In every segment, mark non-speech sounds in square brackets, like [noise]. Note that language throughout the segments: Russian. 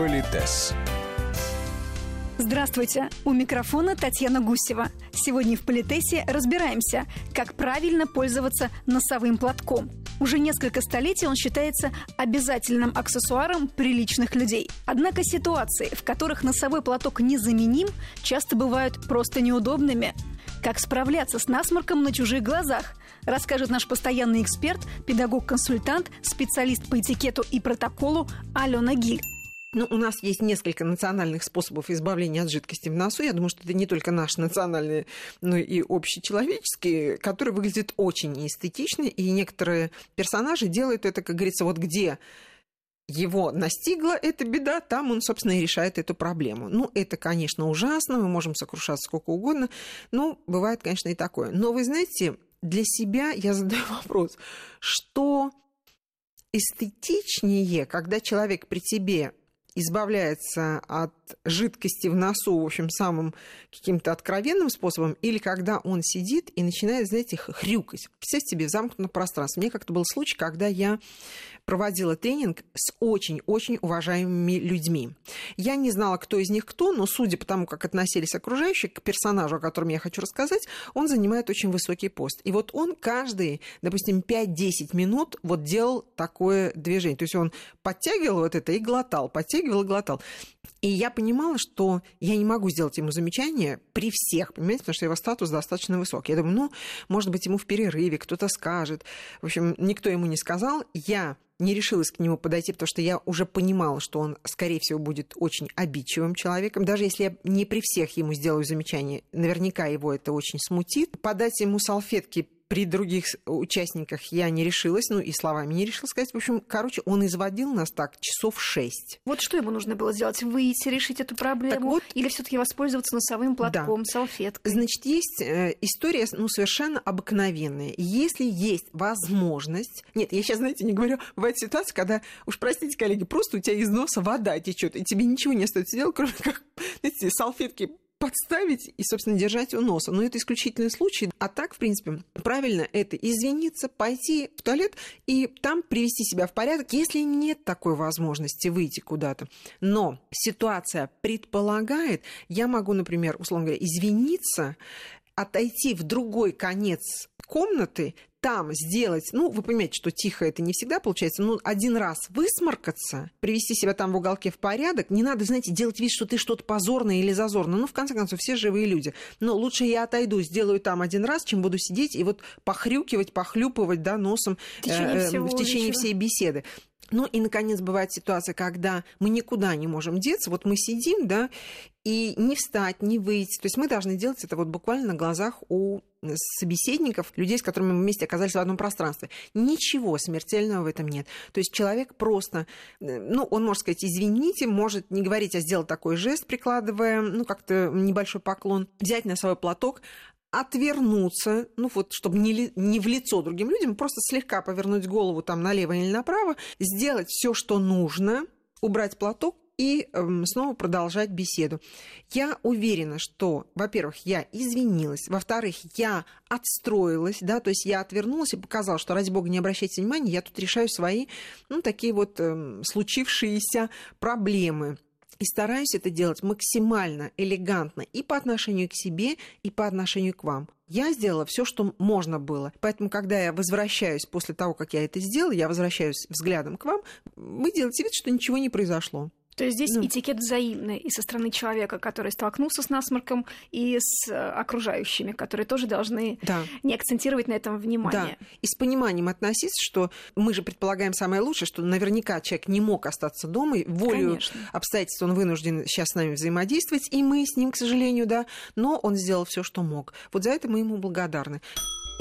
Политес. Здравствуйте! У микрофона Татьяна Гусева. Сегодня в Политесе разбираемся, как правильно пользоваться носовым платком. Уже несколько столетий он считается обязательным аксессуаром приличных людей. Однако ситуации, в которых носовой платок незаменим, часто бывают просто неудобными. Как справляться с насморком на чужих глазах, расскажет наш постоянный эксперт, педагог-консультант, специалист по этикету и протоколу Алена Гиль. Ну, у нас есть несколько национальных способов избавления от жидкости в носу. Я думаю, что это не только наши национальные, но и общечеловеческие, которые выглядят очень эстетично, и некоторые персонажи делают это, как говорится, вот где его настигла эта беда, там он, собственно, и решает эту проблему. Ну, это, конечно, ужасно, мы можем сокрушаться сколько угодно, но бывает, конечно, и такое. Но вы знаете, для себя я задаю [laughs] вопрос, что эстетичнее, когда человек при тебе избавляется от жидкости в носу, в общем, самым каким-то откровенным способом, или когда он сидит и начинает, знаете, хрюкать. Представьте себе в замкнутом пространстве. Мне как-то был случай, когда я проводила тренинг с очень-очень уважаемыми людьми. Я не знала, кто из них кто, но судя по тому, как относились окружающие к персонажу, о котором я хочу рассказать, он занимает очень высокий пост. И вот он каждые, допустим, 5-10 минут вот делал такое движение. То есть он подтягивал вот это и глотал, подтягивал и глотал. И я понимала, что я не могу сделать ему замечание при всех, понимаете, потому что его статус достаточно высокий. Я думаю, ну, может быть, ему в перерыве кто-то скажет. В общем, никто ему не сказал. Я не решилась к нему подойти, потому что я уже понимала, что он, скорее всего, будет очень обидчивым человеком. Даже если я не при всех ему сделаю замечание, наверняка его это очень смутит. Подать ему салфетки при других участниках я не решилась, ну и словами не решила сказать. В общем, короче, он изводил нас так часов шесть. Вот что ему нужно было сделать? Выйти, решить эту проблему? Вот, Или все таки воспользоваться носовым платком, да. салфеткой? Значит, есть э, история ну, совершенно обыкновенная. Если есть возможность... Нет, я сейчас, знаете, не говорю, бывает ситуация, когда, уж простите, коллеги, просто у тебя из носа вода течет, и тебе ничего не остается делать, кроме как, знаете, салфетки подставить и, собственно, держать у носа. Но это исключительный случай. А так, в принципе, правильно это извиниться, пойти в туалет и там привести себя в порядок, если нет такой возможности выйти куда-то. Но ситуация предполагает, я могу, например, условно говоря, извиниться, отойти в другой конец комнаты, там сделать, ну, вы понимаете, что тихо это не всегда получается, ну, один раз высморкаться, привести себя там в уголке в порядок, не надо, знаете, делать вид, что ты что-то позорное или зазорное, ну, в конце концов, все живые люди. Но лучше я отойду, сделаю там один раз, чем буду сидеть и вот похрюкивать, похлюпывать, да, носом в течение, э, всего в течение всей беседы. Ну и, наконец, бывает ситуация, когда мы никуда не можем деться. Вот мы сидим, да, и не встать, не выйти. То есть мы должны делать это вот буквально на глазах у собеседников, людей, с которыми мы вместе оказались в одном пространстве. Ничего смертельного в этом нет. То есть человек просто, э, ну, он может сказать, извините, может не говорить, а сделать такой жест, прикладывая, ну, как-то небольшой поклон, взять носовой платок, отвернуться, ну вот, чтобы не, не в лицо другим людям, просто слегка повернуть голову там налево или направо, сделать все, что нужно, убрать платок и эм, снова продолжать беседу. Я уверена, что, во-первых, я извинилась, во-вторых, я отстроилась, да, то есть я отвернулась и показала, что, ради бога, не обращайте внимания, я тут решаю свои, ну, такие вот эм, случившиеся проблемы. И стараюсь это делать максимально элегантно и по отношению к себе, и по отношению к вам. Я сделала все, что можно было. Поэтому, когда я возвращаюсь после того, как я это сделала, я возвращаюсь взглядом к вам, вы делаете вид, что ничего не произошло. То есть здесь ну. этикет взаимный и со стороны человека, который столкнулся с насморком, и с э, окружающими, которые тоже должны да. не акцентировать на этом внимание. Да. И с пониманием относиться, что мы же предполагаем самое лучшее, что наверняка человек не мог остаться дома, и волю Конечно. обстоятельств он вынужден сейчас с нами взаимодействовать, и мы с ним, к сожалению, да, но он сделал все, что мог. Вот за это мы ему благодарны.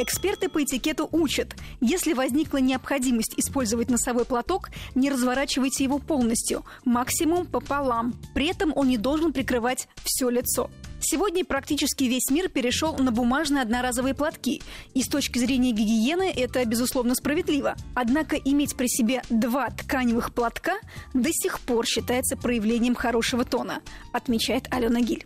Эксперты по этикету учат, если возникла необходимость использовать носовой платок, не разворачивайте его полностью, максимум пополам. При этом он не должен прикрывать все лицо. Сегодня практически весь мир перешел на бумажные одноразовые платки. И с точки зрения гигиены это, безусловно, справедливо. Однако иметь при себе два тканевых платка до сих пор считается проявлением хорошего тона, отмечает Алена Гиль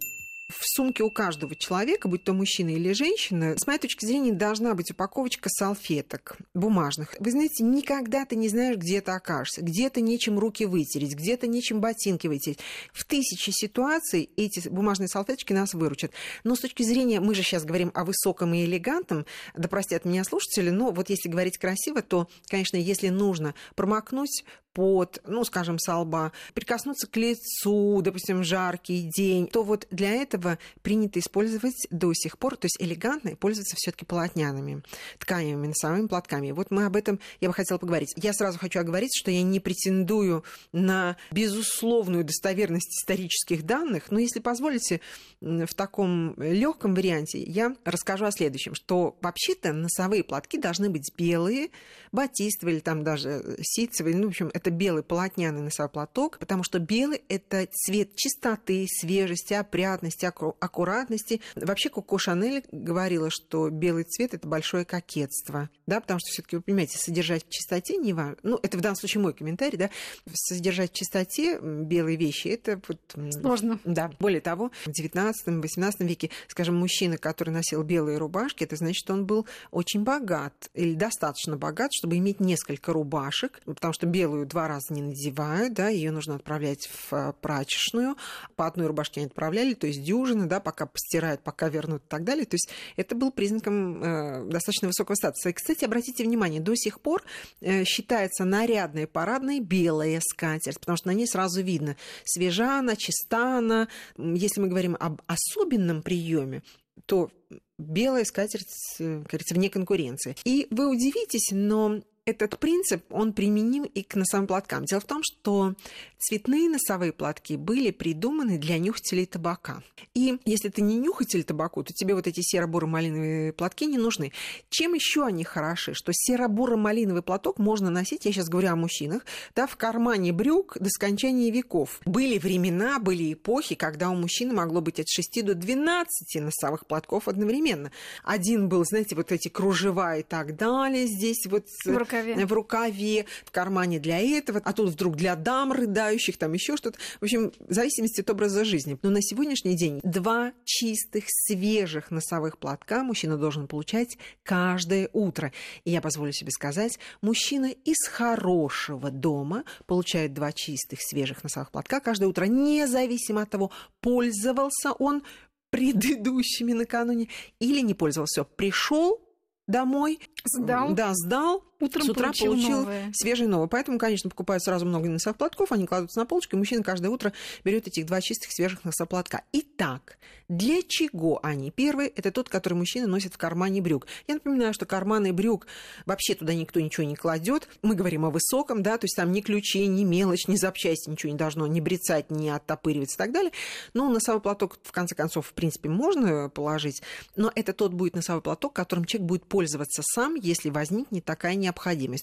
в сумке у каждого человека, будь то мужчина или женщина, с моей точки зрения, должна быть упаковочка салфеток бумажных. Вы знаете, никогда ты не знаешь, где ты окажешься, где-то нечем руки вытереть, где-то нечем ботинки вытереть. В тысячи ситуаций эти бумажные салфеточки нас выручат. Но с точки зрения, мы же сейчас говорим о высоком и элегантном, да простят меня слушатели, но вот если говорить красиво, то, конечно, если нужно промокнуть пот, ну, скажем, со лба, прикоснуться к лицу, допустим, жаркий день, то вот для этого принято использовать до сих пор, то есть элегантно пользоваться все таки полотняными тканями, носовыми платками. Вот мы об этом, я бы хотела поговорить. Я сразу хочу оговориться, что я не претендую на безусловную достоверность исторических данных, но если позволите, в таком легком варианте я расскажу о следующем, что вообще-то носовые платки должны быть белые, батистовые или там даже ситцевые, ну, в общем, это белый полотняный носовой платок, потому что белый – это цвет чистоты, свежести, опрятности, аккуратности. Вообще Коко Шанель говорила, что белый цвет – это большое кокетство, да, потому что все таки вы понимаете, содержать в чистоте не важно. Ну, это в данном случае мой комментарий, да, содержать в чистоте белые вещи – это вот... Сложно. Да. Более того, в XIX-XVIII веке, скажем, мужчина, который носил белые рубашки, это значит, что он был очень богат или достаточно богат, чтобы иметь несколько рубашек, потому что белую два раза не надевают, да, ее нужно отправлять в э, прачечную. По одной рубашке они отправляли, то есть дюжины, да, пока постирают, пока вернут и так далее. То есть это был признаком э, достаточно высокого статуса. И, кстати, обратите внимание, до сих пор э, считается нарядная парадная белая скатерть, потому что на ней сразу видно, свежа она, чиста она. Если мы говорим об особенном приеме, то белая скатерть, э, кажется, вне конкуренции. И вы удивитесь, но этот принцип, он применим и к носовым платкам. Дело в том, что цветные носовые платки были придуманы для нюхателей табака. И если ты не нюхатель табаку, то тебе вот эти серо-буро-малиновые платки не нужны. Чем еще они хороши? Что серо-буро-малиновый платок можно носить, я сейчас говорю о мужчинах, да, в кармане брюк до скончания веков. Были времена, были эпохи, когда у мужчины могло быть от 6 до 12 носовых платков одновременно. Один был, знаете, вот эти кружева и так далее, здесь вот рукаве. в рукаве, в кармане для этого, а тут вдруг для дам рыдающих, там еще что-то. В общем, в зависимости от образа жизни. Но на сегодняшний день два чистых, свежих носовых платка мужчина должен получать каждое утро. И я позволю себе сказать, мужчина из хорошего дома получает два чистых, свежих носовых платка каждое утро, независимо от того, пользовался он предыдущими накануне или не пользовался. Пришел домой, сдал, да, сдал, утром с утра получил, получил новое. свежие новые. Поэтому, конечно, покупают сразу много носоплатков, они кладутся на полочку, и мужчина каждое утро берет этих два чистых свежих носоплатка. Итак, для чего они? Первый – это тот, который мужчина носит в кармане брюк. Я напоминаю, что карманы брюк, вообще туда никто ничего не кладет. Мы говорим о высоком, да, то есть там ни ключи, ни мелочь, ни запчасти, ничего не должно ни брецать, ни оттопыриваться и так далее. Но носовой платок, в конце концов, в принципе, можно положить, но это тот будет носовой платок, которым человек будет пользоваться сам, если возникнет такая необходимость.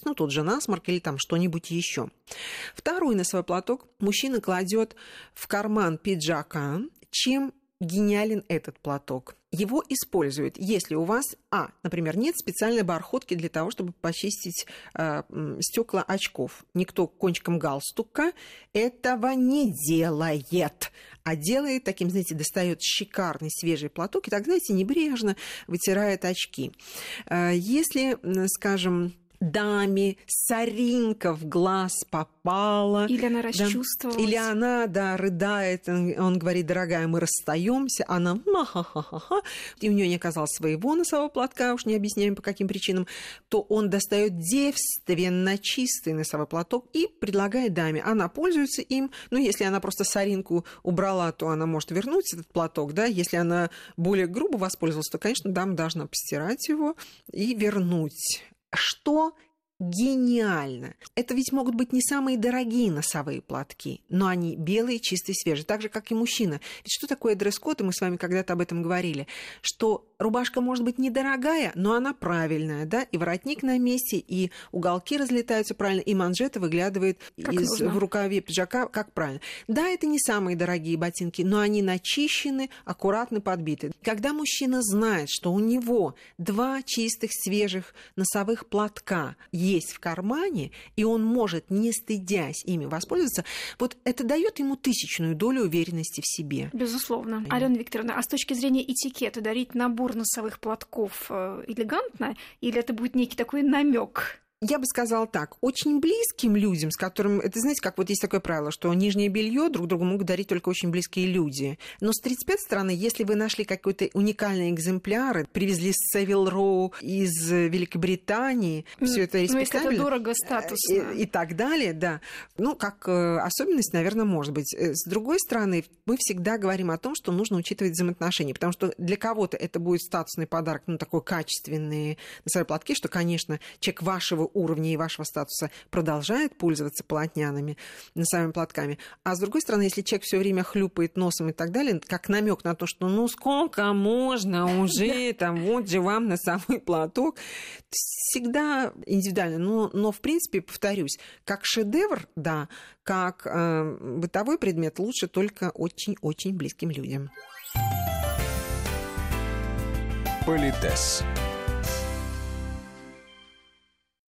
Ну, тот же насморк или там что-нибудь еще. Второй носовой платок мужчина кладет в карман пиджака, чем гениален этот платок. Его используют, если у вас, а, например, нет специальной бархотки для того, чтобы почистить э, стекла очков. Никто кончиком галстука этого не делает, а делает таким, знаете, достает шикарный свежий платок и так, знаете, небрежно вытирает очки. Э, если, скажем, даме соринка в глаз попала. Или она расчувствовалась. Да, или она, да, рыдает. Он, он говорит, дорогая, мы расстаемся. Она ха-ха-ха-ха. И у нее не оказалось своего носового платка, уж не объясняем по каким причинам. То он достает девственно чистый носовой платок и предлагает даме. Она пользуется им. Ну, если она просто соринку убрала, то она может вернуть этот платок, да. Если она более грубо воспользовалась, то, конечно, дама должна постирать его и вернуть что гениально. Это ведь могут быть не самые дорогие носовые платки, но они белые, чистые, свежие, так же, как и мужчина. Ведь что такое дресс-код, и мы с вами когда-то об этом говорили, что рубашка может быть недорогая, но она правильная, да, и воротник на месте, и уголки разлетаются правильно, и манжета выглядывает как из, нужно. в рукаве пиджака как правильно. Да, это не самые дорогие ботинки, но они начищены, аккуратно подбиты. Когда мужчина знает, что у него два чистых, свежих носовых платка, есть в кармане, и он может, не стыдясь ими воспользоваться, вот это дает ему тысячную долю уверенности в себе. Безусловно. Алена Викторовна, а с точки зрения этикета дарить набор носовых платков э, элегантно, или это будет некий такой намек? Я бы сказала так, очень близким людям, с которым, это знаете, как вот есть такое правило, что нижнее белье друг другу могут дарить только очень близкие люди. Но с 35 стороны, если вы нашли какой-то уникальный экземпляр, привезли с Севил Роу из Великобритании, все это респектабельно. Ну, если это дорого, статусно. И, и так далее, да. Ну, как э, особенность, наверное, может быть. Э, с другой стороны, мы всегда говорим о том, что нужно учитывать взаимоотношения, потому что для кого-то это будет статусный подарок, ну, такой качественный носовые платки, что, конечно, человек вашего уровня и вашего статуса продолжает пользоваться полотняными носовыми платками. А с другой стороны, если человек все время хлюпает носом и так далее, как намек на то, что ну сколько можно уже, там вот же вам носовой платок, всегда индивидуально. Но, но в принципе, повторюсь, как шедевр, да, как э, бытовой предмет лучше только очень-очень близким людям. Политес.